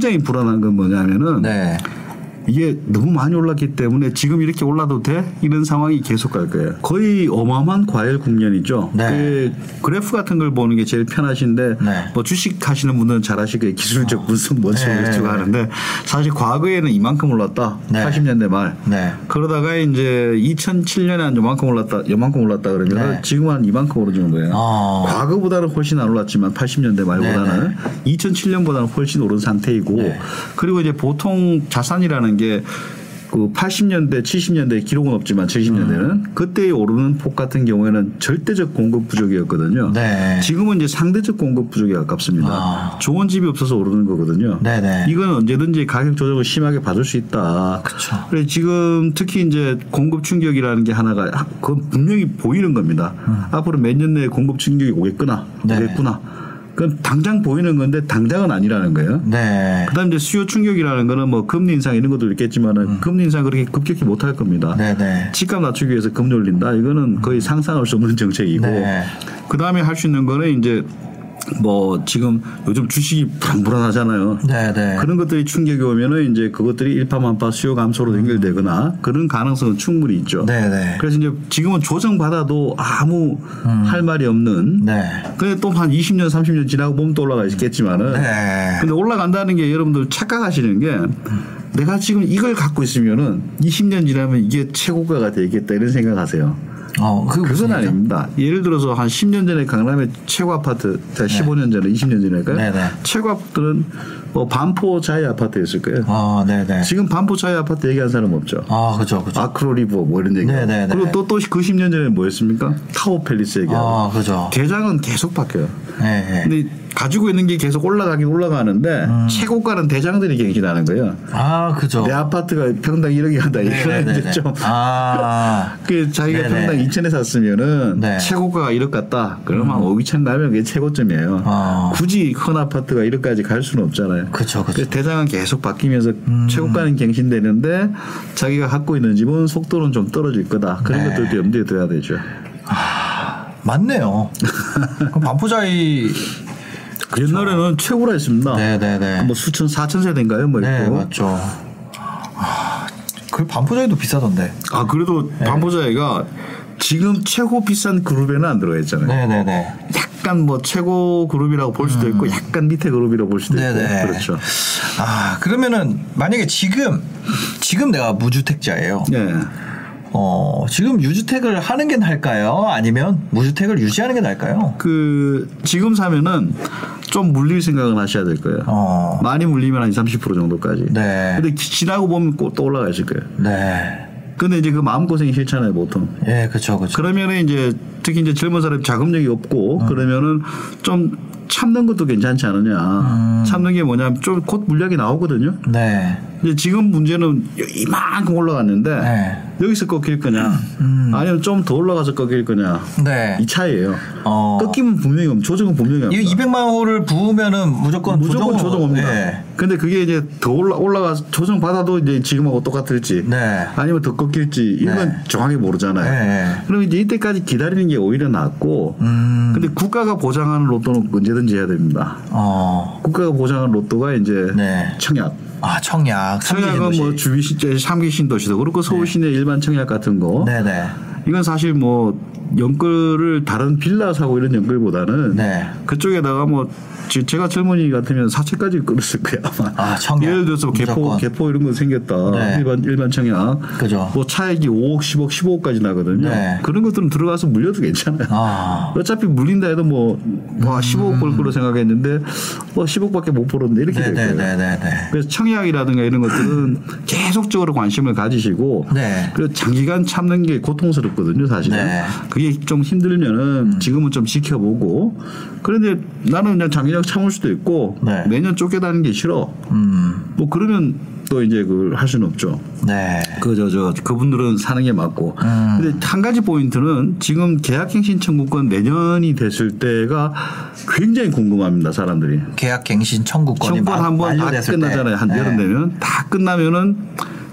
굉장히 불안한 건 뭐냐면은 네. 이게 너무 많이 올랐기 때문에 지금 이렇게 올라도 돼? 이런 상황이 계속 갈 거예요. 거의 어마어마한 과열 국면이죠. 네. 그 그래프 같은 걸 보는 게 제일 편하신데 네. 뭐 주식 하시는 분들은 잘 아실 거예요. 기술적 무슨 뭐죠 네, 어쩌고 네. 하는데 사실 과거에는 이만큼 올랐다. 네. 80년대 말. 네. 그러다가 이제 2007년에 한 요만큼 올랐다, 요만큼 올랐다 그러면 네. 지금 한 이만큼 오르는 거예요. 아. 과거보다는 훨씬 안 올랐지만 80년대 말보다는 네네. 2007년보다는 훨씬 오른 상태이고 네. 그리고 이제 보통 자산이라는 게 그 80년대, 70년대 기록은 없지만 70년대는 음. 그때 오르는 폭 같은 경우에는 절대적 공급 부족이었거든요. 네. 지금은 이제 상대적 공급 부족에 가깝습니다. 아. 좋은 집이 없어서 오르는 거거든요. 네네. 이건 언제든지 가격 조정을 심하게 받을 수 있다. 그쵸. 그래 지금 특히 이제 공급 충격이라는 게 하나가 그 분명히 보이는 겁니다. 앞으로 몇 년 내에 공급 충격이 오겠구나, 음. 네. 오겠구나. 그건 당장 보이는 건데 당장은 아니라는 거예요. 네. 그다음 이제 수요 충격이라는 거는 뭐 금리 인상 이런 것도 있겠지만은 금리 인상 그렇게 급격히 못 할 겁니다. 음. 네네. 집값 낮추기 위해서 금리 올린다. 이거는 거의 상상할 수 없는 정책이고 네. 그다음에 할 수 있는 거는 이제 뭐 지금 요즘 주식이 불안불안하잖아요. 네네. 그런 것들이 충격이 오면은 이제 그것들이 일파만파 수요 감소로 연결되거나 그런 가능성은 충분히 있죠. 네네. 그래서 이제 지금은 조정 받아도 아무 할 말이 없는. 네. 근데 또 한 20년, 30년 지나고 보면 또 올라가 있겠지만은. 네. 근데 올라간다는 게 여러분들 착각하시는 게 내가 지금 이걸 갖고 있으면은 20년 지나면 이게 최고가가 되겠다 이런 생각하세요. 어, 그 그건? 아닙니다. 예를 들어서 한 10년 전에 강남의 최고 아파트, 자 15년 전에 20년 전에일까요? 네네. 최고 아파트는 뭐 반포 자이 아파트였을 거예요. 아, 네네. 지금 반포 자이 아파트 얘기하는 사람 없죠. 아, 그죠, 그죠. 아크로리버 뭐 이런 얘기. 네네네. 그리고 또 또 그 10년 전에 뭐였습니까? 타워 팰리스 얘기하고. 아, 그죠. 대장은 계속 바뀌어요. 네. 네. 근데 가지고 있는 게 계속 올라가긴 올라가는데 음. 최고가는 대장들이 갱신하는 거예요. 아, 그죠. 내 아파트가 평당 1억이 한다. 이거는. 이제 좀 아. 그 자기가 네네. 평당 2천에 샀으면은 네. 음. 최고가가 1억 같다. 그러면 한 5, 2천 가면 그게 최고점이에요. 아. 굳이 큰 아파트가 1억까지 갈 수는 없잖아요. 그쵸. 그래서 대장은 계속 바뀌면서 음. 최고가는 갱신되는데 자기가 갖고 있는 집은 속도는 좀 떨어질 거다. 그런 네. 것들도 염두에 둬야 되죠. 맞네요. 그럼 반포자이. 옛날에는 최고라 했습니다. 네네네. 뭐 수천, 사천 세대인가요? 뭐 네, 있고. 맞죠. 아, 그 반포자이도 비싸던데. 아 그래도 네. 반포자이가 지금 최고 비싼 그룹에는 안 들어가 있잖아요. 네네네. 약간 뭐 최고 그룹이라고 볼 수도 있고 약간 밑에 그룹이라고 볼 수도 있고 음. 네네. 그렇죠. 아, 그러면은 만약에 지금, 지금 내가 무주택자예요. 네. 어, 지금 유주택을 하는 게 나을까요? 아니면 무주택을 유지하는 게 나을까요? 그 지금 사면은 좀 물릴 생각은 하셔야 될 거예요. 어. 많이 물리면 한 20, 30% 정도까지. 네. 근데 기- 지나고 보면 꼭또 올라가 있을 거예요. 네. 근데 이제 그 마음 고생이 싫잖아요, 보통. 예, 그쵸, 그쵸. 그러면은 이제 특히 이제 젊은 사람이 자금력이 없고 그러면은 좀 참는 것도 괜찮지 않느냐. 참는 게 뭐냐면 좀 곧 물량이 나오거든요. 네. 근데 지금 문제는 이만큼 올라갔는데 네. 여기서 꺾일 거냐 아니면 좀 더 올라가서 꺾일 거냐 네. 이 차이예요. 어. 꺾이면 분명히 옵니다. 조정은 분명히 옵니다. 200만 호를 부으면은 무조건 무조건 조정 옵니다. 예. 근데 그게 이제 더 올라 올라가서 조정 받아도 이제 지금하고 똑같을지 네. 아니면 더 꺾일지 이런 건 네. 정확히 모르잖아요. 네. 그럼 이제 이때까지 기다리는 게 오히려 낫고 음. 근데 국가가 보장하는 로또는 언제든지 해야 됩니다. 어. 국가가 보장하는 로또가 이제 네. 청약. 아, 청약. 청약은 뭐 신도시. 주위 시 삼기 신도시도 그렇고 서울 시내 일반 청약 같은 거. 네네. 이건 사실 뭐 연끌을 다른 빌라 사고 이런 연끌보다는 네. 그쪽에다가 뭐 지- 제가 젊은이 같으면 사채까지 끌었을 거야 아마. 아, 청약. 예를 들어서 개포 무조건. 개포 이런 거 생겼다. 네. 일반 일반 청약. 그죠. 뭐 차액이 5억, 10억, 15억까지 나거든요. 네. 그런 것들은 들어가서 물려도 괜찮아요. 아. 어차피 물린다 해도 뭐, 와, 15억 벌 거로 생각했는데, 뭐 10억밖에 못 벌었는데 이렇게 될 거예요. 네네네네. 그래서 청약 이라든가 이런 것들은 계속적으로 관심을 가지시고 네. 그리고 장기간 참는 게 고통스럽거든요, 사실은. 네. 그게 좀 힘들면은 지금은 좀 지켜보고 그런데 나는 그냥 장기적 참을 수도 있고 네. 내년 쫓겨다니는 게 싫어. 음. 뭐 그러면 또 이제 그걸 할 수는 없죠. 네. 그 저 저 그분들은 사는 게 맞고. 음. 근데 한 가지 포인트는 지금 계약갱신 청구권 내년이 됐을 때가 굉장히 궁금합니다 사람들이. 계약갱신 청구권이 청구권 마- 한번 다 끝나잖아요. 한 때. 여름 네. 되면 다 끝나면은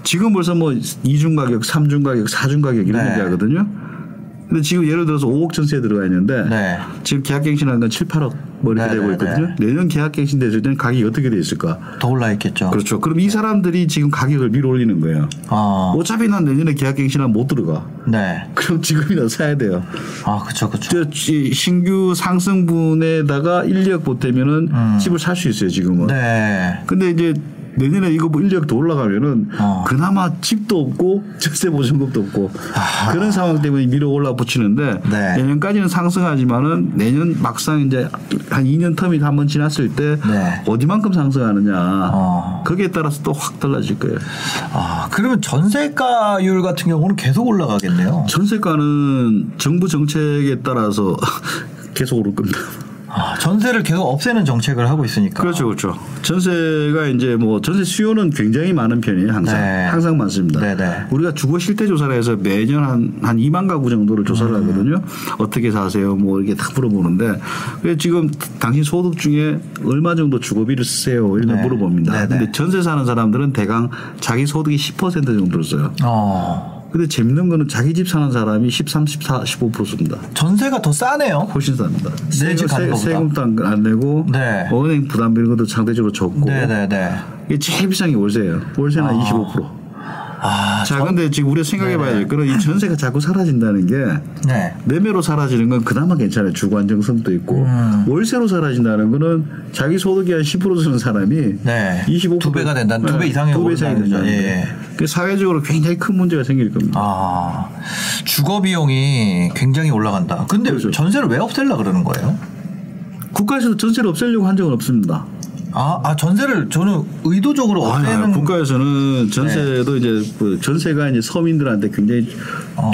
지금 벌써 뭐 이중 가격, 삼중 가격, 사중 가격 이런 네. 얘기 하거든요. 근데 지금 예를 들어서 5억 전세에 들어가 있는데 네. 지금 계약갱신하는 건 7, 8억 뭐 이렇게 네, 되고 네, 있거든요. 내년 계약갱신 됐을 때는 가격이 어떻게 돼 있을까? 더 올라 있겠죠. 그렇죠. 그럼 이 사람들이 지금 가격을 밀어 올리는 거예요. 어. 어차피 난 내년에 계약갱신하면 못 들어가. 네. 그럼 지금이라도 사야 돼요. 아. 저 지- 신규 상승분에다가 1, 2억 보태면은 집을 살 수 있어요, 지금은. 음. 네. 근데 이제 내년에 이거 뭐 1, 2억 더 올라가면은 어. 그나마 집도 없고 전세 보증금도 없고 그런 상황 때문에 밀어 올라 붙이는데 네. 내년까지는 상승하지만은 내년 막상 이제 한 2년 텀이 한번 지났을 때 네. 어디만큼 상승하느냐 어. 거기에 따라서 또 확 달라질 거예요. 아, 그러면 전세가율 같은 경우는 계속 올라가겠네요. 전세가는 정부 정책에 따라서 계속 오를 겁니다. 아, 전세를 계속 없애는 정책을 하고 있으니까. 그렇죠, 그렇죠. 전세가 이제 뭐 전세 수요는 굉장히 많은 편이에요, 항상. 네. 항상 많습니다. 네, 네. 우리가 주거 실태 조사를 해서 매년 한, 한 2만 가구 정도를 조사를 음. 하거든요. 어떻게 사세요? 뭐 이렇게 다 물어보는데 왜 지금 당신 소득 중에 얼마 정도 주거비를 쓰세요? 이런 거 네. 물어봅니다. 네, 네. 근데 전세 사는 사람들은 대강 자기 소득이 10% 정도를 써요. 어. 근데 재밌는 거는 자기 집 사는 사람이 13, 14, 15% 씁니다. 전세가 더 싸네요. 훨씬 쌉니다. 내집 가는 것보다. 세금도 안- 안 내고 네. 은행 부담 이런 것도 상대적으로 적고 네네네. 이게 제일 비싼 게 월세예요. 월세는 한 25%. 아, 자, 근데 지금 우리가 생각해 봐야 될 거는 이 전세가 자꾸 사라진다는 게 네. 매매로 사라지는 건 그나마 괜찮아요. 주거 안정성도 있고 음. 월세로 사라진다는 거는 자기 소득이 한 10% 쓰는 사람이 네. 25%. 두 배가 된다는, 두배 이상이 두배 이상이 오른다는 거죠. 된다는 예. 그 사회적으로 굉장히 큰 문제가 생길 겁니다. 아, 주거 비용이 굉장히 올라간다. 근데 그렇죠. 전세를 왜 없앨라 그러는 거예요? 국가에서 전세를 없애려고 한 적은 없습니다. 아, 아 전세를 저는 의도적으로 없애는 국가에서는 전세도 이제 그 전세가 이제 서민들한테 굉장히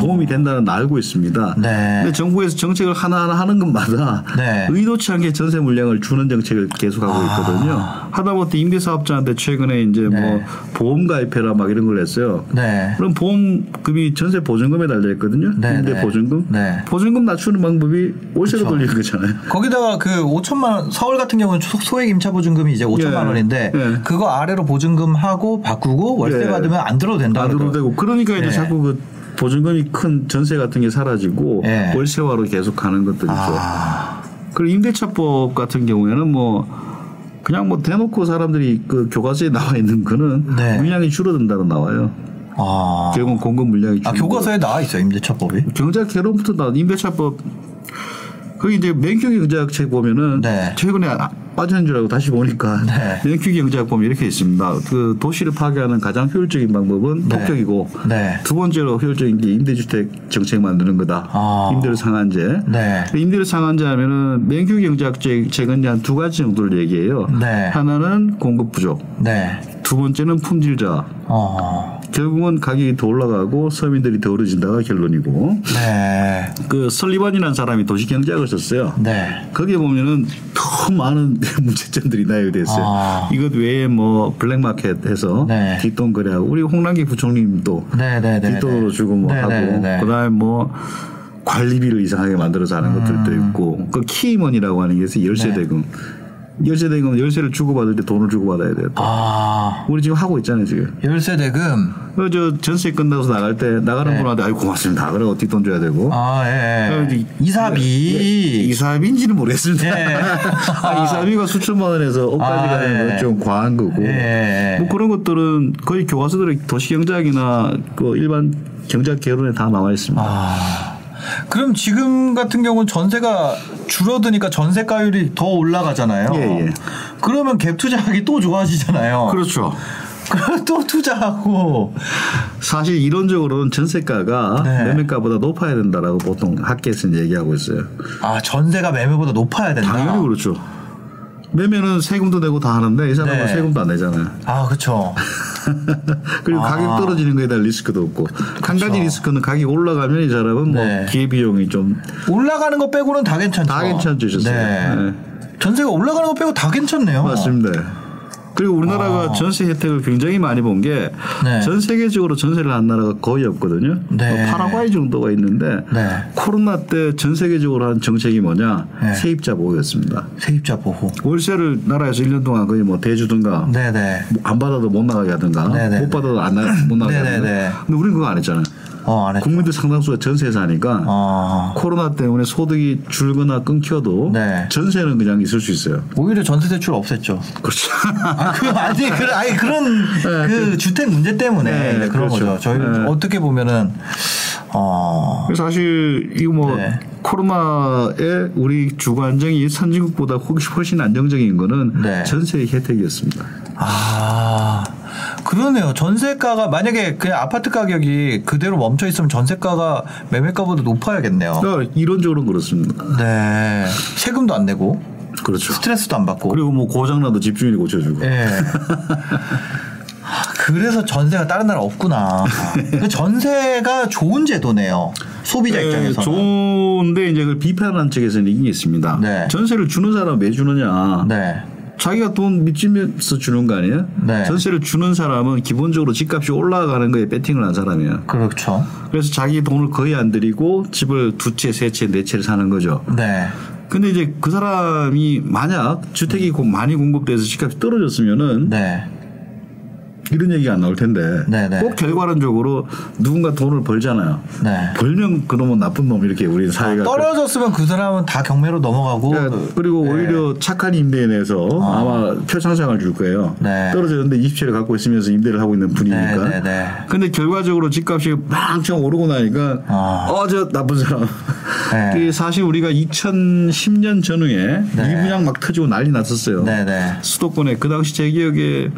도움이 된다는 걸 알고 있습니다. 네. 근데 정부에서 정책을 하나하나 하는 것마다 네. 의도치 않게 전세 물량을 주는 정책을 계속하고 있거든요. 하다못해 임대사업자한테 최근에 이제 아. 네. 뭐 보험 가입해라 막 이런 걸 했어요. 네. 그럼 보험금이 전세 보증금에 달려 있거든요. 네, 임대 네. 보증금. 네. 보증금 낮추는 방법이 월세로 그쵸. 돌리는 거잖아요. 거기다가 그 5천만 원 서울 같은 경우는 소- 소액 임차 보증금 이 이제 5천만 예. 원인데 예. 그거 아래로 보증금 하고 바꾸고 월세 예. 받으면 안 들어도 된다. 안 들어도 되고 그러니까 이제 네. 자꾸 그 보증금이 큰 전세 같은 게 사라지고 예. 월세화로 계속 가는 것들이죠. 아, 그리고 임대차법 같은 경우에는 뭐 그냥 뭐 대놓고 사람들이 그 교과서에 나와 있는 거는 네. 물량이 줄어든다고 나와요. 아, 결국은 공급 물량이 아 줄고 교과서에 나와 있어요 임대차법이. 경제학 개론부터 나 임대차법 거기 이제 맹큐기 경제학 책 보면은 네. 최근에 아- 빠지는 줄 알고 다시 보니까 네. 맹큐기 경제학 보면 이렇게 있습니다. 그 도시를 파괴하는 가장 효율적인 방법은 네. 폭격이고 네. 두 번째로 효율적인 게 임대주택 정책 만드는 거다. 아. 임대료 상한제. 네. 임대료 상한제 하면은 맹큐 경제학 책은 한 두 가지 정도를 얘기해요. 네. 하나는 공급 부족, 네. 두 번째는 품질자. 어. 결국은 가격이 더 올라가고 서민들이 더 어려진다가 결론이고 네. 그 설리반이라는 사람이 도시 경제학을 썼어요. 네. 거기에 보면은 더 많은 문제점들이 나열됐어요. 아. 이것 외에 뭐 블랙마켓에서 네. 뒷돈 거래하고 우리 홍남기 부총님도 네, 네, 네. 뒷돈으로 주고 뭐 네, 하고 네, 네. 그다음에 뭐 관리비를 이상하게 만들어서 하는 것들도 음. 있고 그 키머니라고 하는 게 있어요. 열쇠 네. 대금. 열쇠 대금 열쇠를 주고 받을 때 돈을 주고 받아야 돼요. 아, 우리 지금 하고 있잖아요 지금. 열세 대금. 그저 전세 끝나서 나갈 때 나가는 네. 분한테 아이 고맙습니다. 그래 뒷돈 줘야 되고. 아, 예. 예. 이사비. 이사비인지는 모르겠습니다. 예. 아, 이사비가 수천만 원에서 억까지 아, 가는 예. 건좀 과한 거고. 예. 뭐 그런 것들은 거의 교과서들의 도시 경제학이나 그 일반 경제학 개론에 다 나와 있습니다. 아. 그럼 지금 같은 경우는 전세가 줄어드니까 전세가율이 더 올라가잖아요. 예, 예. 그러면 갭 투자하기 또 좋아지잖아요. 그렇죠. 그럼 또 투자하고. 사실 이론적으로는 전세가가 네. 매매가보다 높아야 된다라고 보통 학계에서는 얘기하고 있어요. 아, 전세가 매매보다 높아야 된다. 당연히 그렇죠. 매매는 세금도 내고 다 하는데 이 사람은 네. 세금도 안 내잖아요. 아, 그렇죠. 그리고 아. 가격 떨어지는 거에 대한 리스크도 없고 한 가지 리스크는 가격이 올라가면 이 사람은 네. 뭐 기회비용이 좀다 올라가는 거 빼고는 다 괜찮죠. 괜찮죠, 셨어요 네. 전세가 올라가는 거 빼고 다 괜찮네요. 맞습니다. 그리고 우리나라가 전세 혜택을 굉장히 많이 본 게전 네. 세계적으로 전세를 한 나라가 거의 없거든요. 네. 뭐 파라과이 정도가 있는데 네. 코로나 때 전 세계적으로 한 정책이 뭐냐 네. 세입자 보호였습니다. 세입자 보호. 월세를 나라에서 1년 동안 거의 뭐 대주든가 네네. 뭐안 받아도 못 나가게 하든가. 못 받아도 안 나, 못 나가게. 하든가 근데 우리는 그거 안 했잖아요. 어. 국민들 상당수가 전세 사니까 어. 코로나 때문에 소득이 줄거나 끊겨도 네. 전세는 그냥 있을 수 있어요. 오히려 전세 대출 없앴죠. 그렇죠. 아, 그 아니 그 아니 그런 그 주택 문제 때문에 네, 이제 그런 그렇죠. 거죠. 저희 네. 어떻게 보면은 어 사실 이거 뭐 네. 코로나에 우리 주거 안정이 선진국보다 혹시 훨씬 안정적인 거는 네. 전세의 혜택이었습니다. 아 그러네요. 전세가가 만약에 그냥 아파트 가격이 그대로 멈춰 있으면 전세가가 매매가보다 높아야겠네요. 그러니까 이론적으로는 그렇습니다. 네 세금도 안 내고 그렇죠. 스트레스도 안 받고. 그리고 뭐 고장나도 집주인이 고쳐주고. 예. 그래서 전세가 다른 나라 없구나. 그 전세가 좋은 제도네요. 소비자 네, 입장에서. 좋은데 이제 그걸 비판하는 측에서는 이게 있습니다. 네. 전세를 주는 사람 왜 주느냐? 네. 자기가 돈 밑지면서 주는 거 아니에요? 네. 전세를 주는 사람은 기본적으로 집값이 올라가는 거에 베팅을 한 사람이에요. 그렇죠. 그래서 자기 돈을 거의 안 들이고 집을 두 채, 세 채, 네 채를 사는 거죠. 네. 근데 이제 그 사람이 만약 주택이 고- 많이 공급돼서 집값이 떨어졌으면은 네. 이런 얘기가 안 나올 텐데 네, 네. 꼭 결과론적으로 누군가 돈을 벌잖아요. 네. 벌면 그놈은 나쁜 놈 이렇게 우리 사회가 떨어졌으면 그 사람은 다 경매로 넘어가고 그러니까 그리고 네. 오히려 착한 임대에 내서 아마 표창장을 줄 거예요. 네. 떨어졌는데 20채를 갖고 있으면서 임대를 하고 있는 분이니까. 네, 네, 네. 근데 결과적으로 집값이 빵청 오르고 나니까 아. 어저 나쁜 사람. 네. 그게 사실 우리가 2010년 전후에 네. 이분양 막 터지고 난리 났었어요. 네, 네. 수도권에 그 당시 제 기억에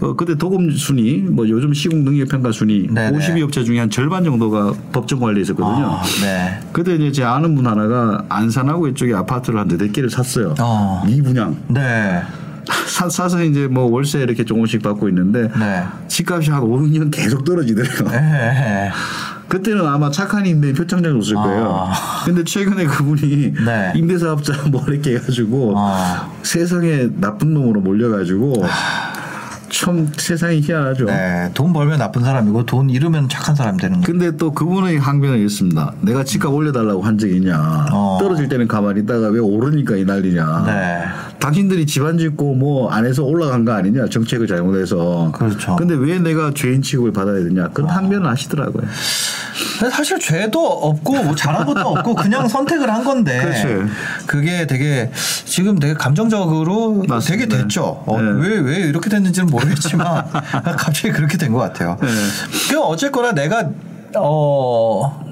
어, 그때 도금 순위, 뭐 요즘 시공 능력 평가 순위 네, 네. 52업체 중에 한 절반 정도가 법정 관리에 있었거든요. 아, 네. 그때 이제 제 아는 분 하나가 안산하고 이쪽에 아파트를 한 네댓 개를 샀어요. 어. 미분양. 네. 사, 사서 이제 뭐 월세 이렇게 조금씩 받고 있는데 네. 집값이 한 5, 6년 계속 떨어지더래요. 네. 그때는 아마 착한 임대 표창장 줬을 거예요. 아. 근데 최근에 그분이 네. 임대사업자 뭐 이렇게 해가지고 아. 세상에 나쁜 놈으로 몰려가지고 참 세상이 희한하죠. 네. 돈 벌면 나쁜 사람이고 돈 잃으면 착한 사람 되는 거. 근데 또 그분의 항변은 있습니다. 내가 집값 올려달라고 한 적이 있냐. 어. 떨어질 때는 가만히 있다가 왜 오르니까 이 난리냐. 네. 당신들이 집안 짓고 뭐 안에서 올라간 거 아니냐. 정책을 잘못해서. 그렇죠. 근데 왜 내가 죄인 취급을 받아야 되냐. 그런 항변을 하시더라고요. 근데 사실 죄도 없고 뭐 잘한 것도 없고 그냥 선택을 한 건데 그렇지. 그게 되게 지금 되게 감정적으로 맞습니다. 되게 됐죠. 어, 네. 왜, 왜 이렇게 됐는지는 모르겠지만 갑자기 그렇게 된 것 같아요. 네. 그 어쨌거나 내가 어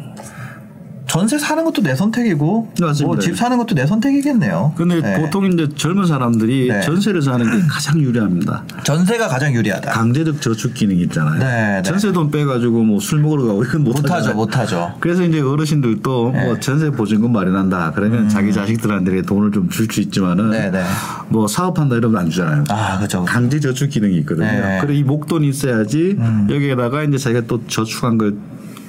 전세 사는 것도 내 선택이고 맞습니다. 뭐집 사는 것도 내 선택이겠네요. 근데 네. 보통 이제 젊은 사람들이 네. 전세를 사는 게 가장 유리합니다. 전세가 가장 유리하다. 강제적 저축 기능이 있잖아요. 네, 네. 전세 돈 빼가지고 뭐 술 먹으러 가고 이건 못 못하죠. 못하죠. 그래서 이제 어르신들도 네. 음. 뭐 전세 보증금 마련한다. 그러면 자기 자식들한테 돈을 좀 줄 수 있지만은 네, 네. 뭐 사업한다 이러면 안 주잖아요. 아, 그죠. 강제 저축 기능이 있거든요. 네. 음. 그래 이 목돈이 있어야지 여기에다가 이제 자기가 또 저축한 걸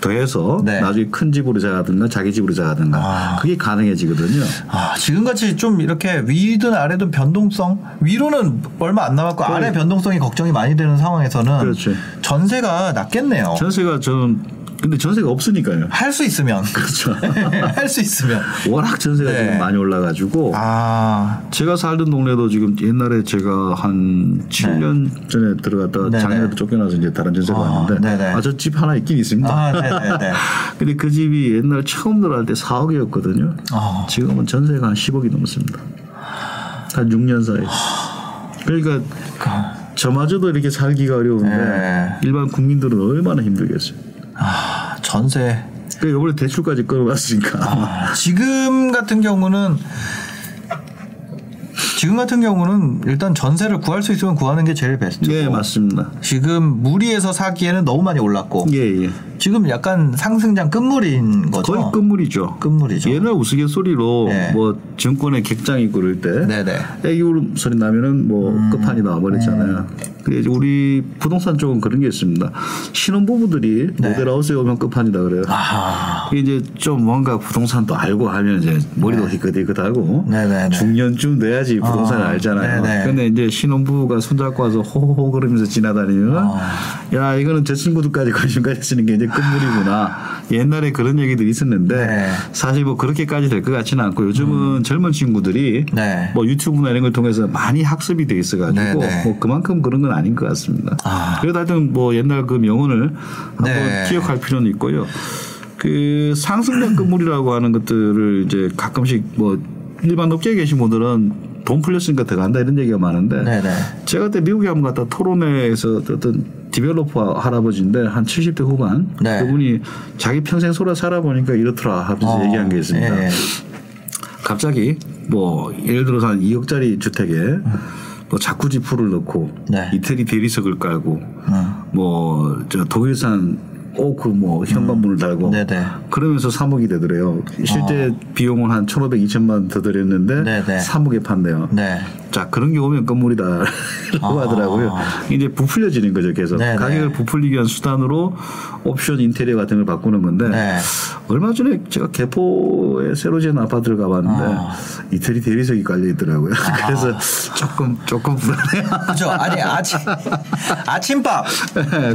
더해서 네. 나중에 큰 집으로 자든가 자기 집으로 자든가 아. 그게 가능해지거든요. 아, 지금같이 좀 이렇게 위든 아래든 변동성 위로는 얼마 안 남았고 아래 변동성이 걱정이 많이 되는 상황에서는 그렇죠. 전세가 낫겠네요. 전세가 저는 근데 전세가 없으니까요. 할 수 있으면 그렇죠. 할 수 있으면 워낙 전세가 네. 지금 많이 올라가지고 아 제가 살던 동네도 지금 옛날에 제가 한 7년 전에 들어갔다가 네네. 작년에 쫓겨나서 이제 다른 전세가 아, 왔는데 네네. 아 저 집 하나 있긴 있습니다. 아, 네네네. 근데 그 집이 옛날 처음 들어갈 때 4억이었거든요. 아. 지금은 전세가 한 10억이 넘습니다. 한 6년 사이. 그러니까 저마저도 이렇게 살기가 어려운데 네. 일반 국민들은 얼마나 힘들겠어요. 아, 전세 그 이번에 대출까지 끌어놨으니까 아, 지금 같은 경우는 지금 같은 경우는 일단 전세를 구할 수 있으면 구하는 게 제일 베스트고 예 맞습니다. 지금 무리해서 사기에는 너무 많이 올랐고 예 예. 지금 약간 상승장 끝물인 거죠. 거의 끝물이죠. 끝물이죠. 옛날 우스갯소리로 네. 뭐 증권에 객장이 그럴 때 네네. 애기 울음 소리 나면은 뭐 음. 끝판이 나와버렸잖아요. 그게 이제 우리 부동산 쪽은 그런 게 있습니다. 신혼부부들이 모델하우스에 오면 끝판이다 그래요. 네. 아. 이제 좀 뭔가 부동산도 알고 하면 이제 머리도 희끗희끗하고 네네네. 중년쯤 돼야지 부동산을 어. 알잖아요. 네네. 근데 이제 신혼부부가 손잡고 와서 호호호 그러면서 지나다니면 어. 야 이거는 제 친구들까지 관심 가지시는 게 이제 끝물이구나. 옛날에 그런 얘기들이 있었는데 네. 사실 뭐 그렇게까지 될 것 같지는 않고 요즘은 젊은 친구들이 음. 네. 뭐 유튜브나 이런 걸 통해서 많이 학습이 돼 있어가지고. 뭐 그만큼 그런 건 아닌 것 같습니다. 아. 그래도 하여튼 뭐 옛날 그 명언을 한번 네. 기억할 필요는 있고요. 그 상승된 건물이라고 하는 것들을 이제 가끔씩 뭐 일반 업계에 계신 분들은 돈 풀렸으니까 들어간다 이런 얘기가 많은데 네네. 제가 그때 미국에 한번 갔다 토론회에서 어떤 디벨로퍼 할아버지인데 한 70대 후반 네. 그분이 자기 평생 소라 살아보니까 이렇더라 하면서 어, 얘기한 게 있습니다. 예. 갑자기 뭐 예를 들어서 한 2억짜리 주택에 뭐 자쿠지 풀을 넣고 네. 이태리 대리석을 깔고 음. 뭐저 독일산 오크 뭐 현관문을 달고 네네. 그러면서 3억이 되더래요. 실제 비용은 한 1,500, 2천만 원더 들였는데 어. 네네. 3억에 판대요. 네. 자 그런 게 오면 건물이다라고 아. 하더라고요. 이제 부풀려지는 거죠. 계속 네네. 가격을 부풀리기 위한 수단으로 옵션 인테리어 같은 걸 바꾸는 건데 네. 얼마 전에 제가 개포에 새로 지은 아파트를 가봤는데 아. 이태리 대리석이 깔려 있더라고요. 그래서 조금 조금 불안해요. 그죠. 아니 아침 아침밥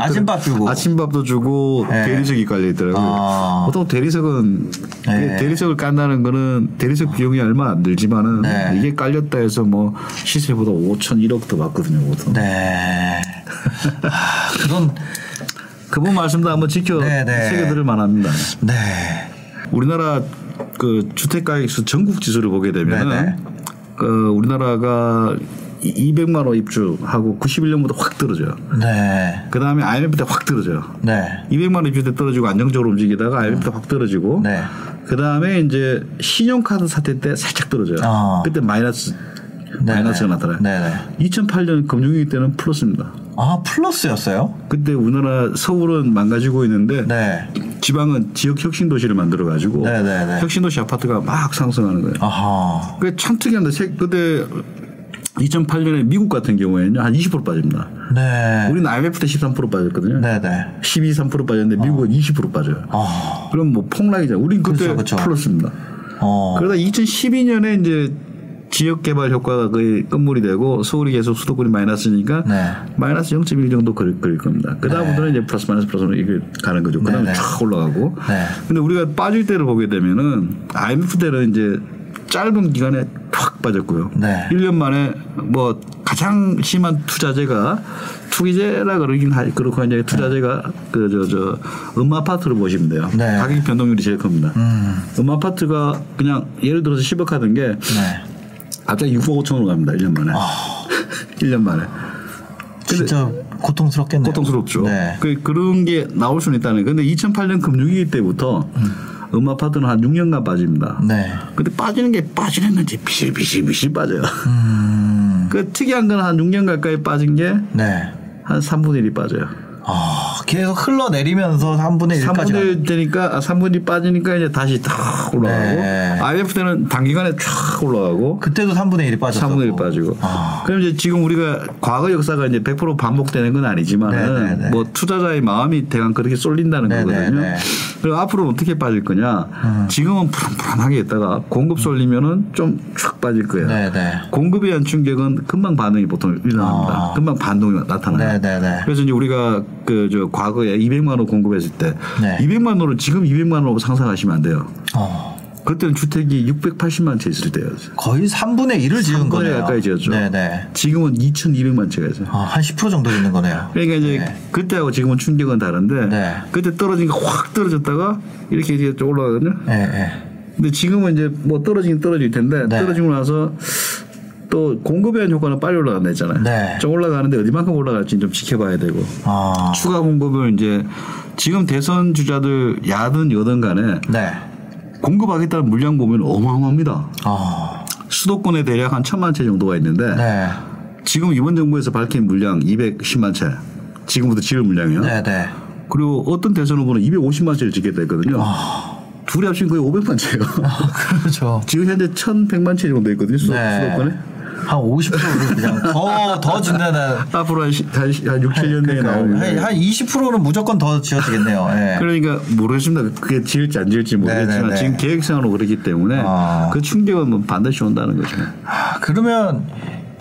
아침밥 주고 네, 아침밥도 주고 네. 대리석이 깔려 있더라고요. 아. 보통 대리석은 네. 대리석을 깐다는 거는 대리석 비용이 얼마 안 들지만은 네. 이게 깔렸다 해서 뭐 시세보다 5천 1억 더 받거든요. 보통. 네. 아, 그런 그분 말씀도 한번 지켜 네, 네. 새겨들을 만합니다. 네. 우리나라 그 주택 가격수 전국 지수를 보게 되면은 네네. 그 우리나라가 200만 원 입주하고 91년부터 확 떨어져요. 네. 그 다음에 IMF 때 확 떨어져요. 네. 200만 원 입주 때 떨어지고 안정적으로 움직이다가 IMF 때확 떨어지고 네. 그 다음에 이제 신용카드 사태 때 살짝 떨어져요. 어. 그때 마이너스 네네. 마이너스가. 네네. 2008년 금융위기 때는 플러스입니다. 아 플러스였어요? 그때 우리나라 서울은 망가지고 있는데 네. 지방은 지역 혁신 도시를 만들어 가지고 네네네. 혁신 도시 아파트가 막 상승하는 거예요. 아하. 그게 참 특이한데 세- 그때 2008년에 미국 같은 경우에는 한 20% 빠집니다. 네. 우리는 IMF 때 13% 빠졌거든요. 네네. 12, 3% 빠졌는데 미국은 20% 빠져요. 아. 그럼 뭐 폭락이잖아. 우린 그때 그렇죠, 그렇죠. 플러스입니다. 어. 그러다 2012년에 이제 지역 개발 효과가 거의 끝물이 되고 서울이 계속 수도권이 마이너스니까 네. 마이너스 0.1 정도 그릴, 그릴 겁니다. 그 다음부터는 이제 플러스 마이너스 플러스로 이게 가는 거죠. 그 다음에 네, 네. 쫙 올라가고. 네. 근데 우리가 빠질 때를 보게 되면은 IMF 때는 이제 짧은 기간에 확 빠졌고요. 네. 1년 만에 뭐 가장 심한 투자재가 투기재라 그러긴 하 그렇고 이제 투자재가 그저저 음 아파트를 보시면 돼요. 네. 가격 변동률이 제일 큽니다. 음. 음 아파트가 그냥 예를 들어서 10억 하던 게 네. 갑자기 6억 5천으로 갑니다. 1년 만에. 아. 1년 만에. 진짜 고통스럽겠네요. 고통스럽죠. 네. 그, 그런 게 나올 수는 있다는. 근데 2008년 금융위기 때부터 음. 아파트는 한 6년간 빠집니다. 네. 근데 빠지는 게 빠지는지 비실비실비실 빠져요. 음. 그 특이한 건 한 6년 가까이 빠진 게한 네. 3분의 1이 빠져요. 아, 계속 흘러내리면서 3분의 1까지 3분의 1 되니까 아, 3분의 1 빠지니까 이제 다시 탁 올라가고 네. IMF 때는 단기간에 쫙 올라가고 그때도 3분의 1이 빠졌고. 3분의 1 빠지고. 아. 그럼 이제 지금 우리가 과거 역사가 이제 100% 반복되는 건 아니지만은 네네네. 뭐 투자자의 마음이 대강 그렇게 쏠린다는. 거거든요. 그리고 앞으로 어떻게 빠질 거냐. 음. 지금은 불안불안하게 있다가 공급 쏠리면은 좀쫙 빠질 거예요. 공급에 의한 충격은 금방 반응이 보통 일어납니다. 아. 금방 반동이 나타나요. 네네네. 그래서 이제 우리가 그 저 과거에 200만 원 공급했을 때 네. 200만 원을 지금 200만 원으로 상상하시면 안 돼요. 어. 그때는 주택이 680만 채 있을 때였어요. 거의 3분의 1을 지은 3분의 거네요. 가까이 지었죠. 네네. 지금은 2,200만 채가 있어요. 아, 한10% 정도 있는 거네요. 그러니까 이제 네. 그때하고 지금은 충격은 다른데 네. 그때 떨어지니까 확 떨어졌다가 이렇게 이제 좀 올라가거든요. 예, 예. 근데 지금은 이제 뭐 떨어지긴 떨어질 텐데 네. 떨어지고 나서 또 공급에 대한 효과는 빨리 올라간다 했잖아요. 네. 좀 올라가는데 어디만큼 올라갈지 좀 지켜봐야 되고 아. 추가 공급을 이제 지금 대선 주자들 야든 여든 간에 네. 공급하겠다는 물량 보면 어마어마합니다. 아. 수도권에 대략 한 천만 채 정도가 있는데 네. 지금 이번 정부에서 밝힌 물량 210만 채. 지금부터 지을 물량이요. 네, 네. 그리고 어떤 대선 후보는 250만 채를 짓겠다 했거든요. 아. 둘이 합치면 거의 500만 채예요. 그렇죠. 지금 현재 1,100만 채 정도 있거든요. 수, 네. 수도권에. 한 50%를 그냥 더, 더 준다는. 앞으로 한, 시- 한, 시- 한 6, 7년 내에 나오는데. 한, 한 20%는 무조건 더 지어지겠네요. 예. 그러니까 모르겠습니다. 그게 지을지 안 지을지 모르겠지만 네네네. 지금 계획상으로 그렇기 때문에 아. 그 충격은 뭐 반드시 온다는 거죠. 아, 그러면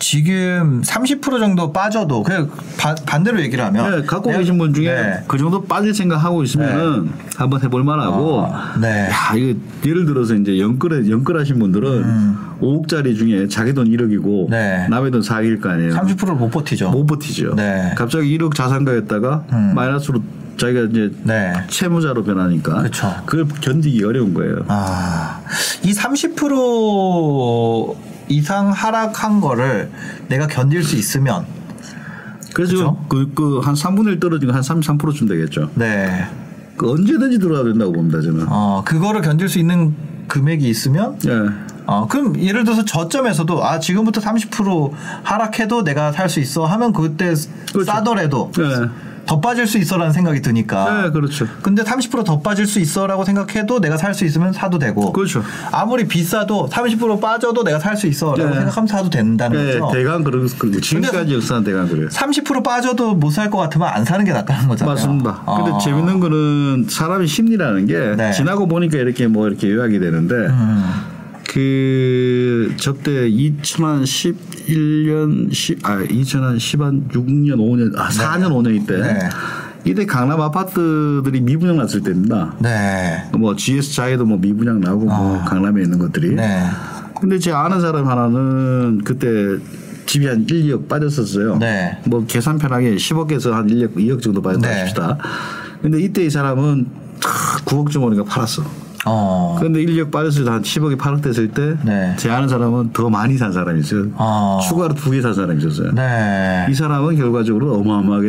지금 30% 정도 빠져도 그 바- 반대로 얘기를 하면 네, 갖고 계신 분 중에 네. 그 정도 빠질 생각하고 있으면은 한번 해볼 만하고 아, 네. 야, 이거 예를 들어서 이제 연끌에 연끌하신 분들은 5억짜리 중에 자기 돈 1억이고 음. 네. 남의 돈 4억일 거 아니에요. 30%를 못 버티죠. 못 버티죠. 네. 갑자기 1억 자산가였다가 마이너스로 자기가 이제 네. 채무자로 변하니까 그쵸. 그걸 견디기 어려운 거예요. 아, 이 30% 이상 하락한 거를 내가 견딜 수 있으면 그래서? 그한 3분의 1 떨어지면 한 33%쯤 되겠죠. 네. 그 언제든지 들어와야 된다고 봅니다 저는. 어, 그거를 견딜 수 있는 금액이 있으면 예. 어, 그럼 예를 들어서 저점에서도 아, 지금부터 30% 하락해도 내가 살 수 있어 하면 그때 그렇죠. 싸더라도 네. 더 빠질 수 있어라는 생각이 드니까. 네, 그렇죠. 근데 30%더 빠질 수 있어라고 생각해도 내가 살 수 있으면 사도 되고. 그렇죠. 아무리 비싸도 30% 빠져도 내가 살 수 있어라고 네. 생각하면 사도 된다는 네, 거죠. 대강 그런 그리고 지금까지 역사는 대강 그래요. 30% 빠져도 못 살 것 같으면 안 사는 게 낫다는 거잖아요. 맞습니다. 어. 근데 재밌는 거는 사람의 심리라는 게 네. 지나고 보니까 이렇게 뭐 이렇게 요약이 되는데 음. 그 적대 2010 2001년 10, 아 2010한 6년 5년 아 4년 5년 이때 네. 이때 강남 아파트들이 미분양 났을 때입니다. 네. 뭐 GS 자에도 뭐 미분양 나오고 뭐 아. 뭐 강남에 있는 것들이. 네. 근데 제 아는 사람 하나는 그때 집이 한 1억 빠졌었어요. 네. 뭐 계산 편하게 10억에서 한 1억, 2억 정도 빠졌다 네. 싶다. 근데 이때 이 사람은 9억 주머니가 팔았어. 어. 그런데 1억 빠졌을 때 한 10억이 8억 됐을 때, 네. 제 아는 사람은 더 많이 산 사람이 있어요. 어. 추가로 두 개 산 사람이 있었어요. 네. 이 사람은 결과적으로 어마어마하게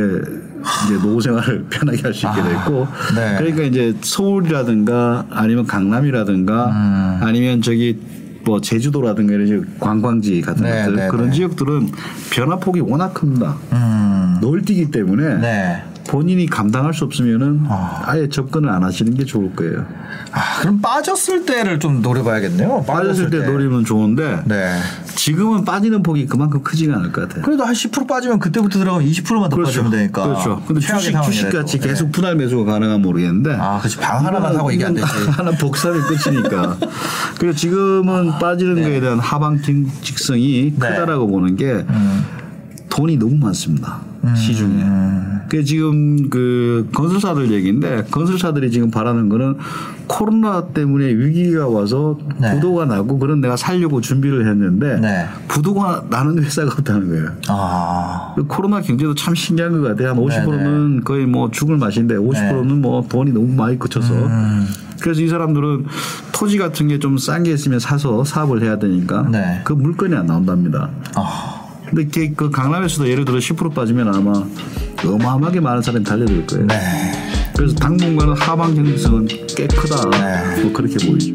이제 노후 생활을 편하게 할 수 있게 아, 됐고, 네. 그러니까 이제 서울이라든가 아니면 강남이라든가 음. 아니면 저기 뭐 제주도라든가 이런 관광지 같은 네, 것들 네, 그런 네. 지역들은 변화폭이 워낙 큽니다. 음. 넓뛰기 때문에 네. 본인이 감당할 수 없으면은 아예 접근을 안 하시는 게 좋을 거예요. 아, 그럼 빠졌을 때를 좀 노려봐야겠네요. 빠졌을 때 노리면 좋은데 네. 지금은 빠지는 폭이 그만큼 크지가 않을 것 같아요. 그래도 한 10% 빠지면 그때부터 들어가면 20%만 더 빠지면 되니까. 그렇죠. 근데 주식, 상황이라도. 주식 같이 네. 계속 분할 매수가 가능한 모르겠는데. 아, 그렇지. 방 하나만 사고 이게 안 되지. 하나 복사면 끝이니까. 그리고 지금은 빠지는 거에 대한 하방 직성이 네. 크다라고 보는 게 돈이 너무 많습니다. 음. 시중에. 그 지금 그 건설사들 얘기인데 건설사들이 지금 바라는 거는 코로나 때문에 위기가 와서 네. 부도가 나고 그런 내가 살려고 준비를 했는데 네. 부도가 나는 회사가 없다는 거예요. 아. 그 코로나 경제도 참 신기한 것 같아요. 한 50%는 거의 뭐 죽을 맛인데 50%는 뭐 돈이 너무 많이 그쳐서. 음. 그래서 이 사람들은 토지 같은 게 좀 싼 게 있으면 사서 사업을 해야 되니까 네. 그 물건이 안 나온답니다. 아. 근데 그- 그 강남에서도 예를 들어 10% 빠지면 아마 어마어마하게 많은 사람이 달려들 거예요. 네. 그래서 당분간은 하방 경직성은 꽤 크다. 네. 뭐 그렇게 보이죠.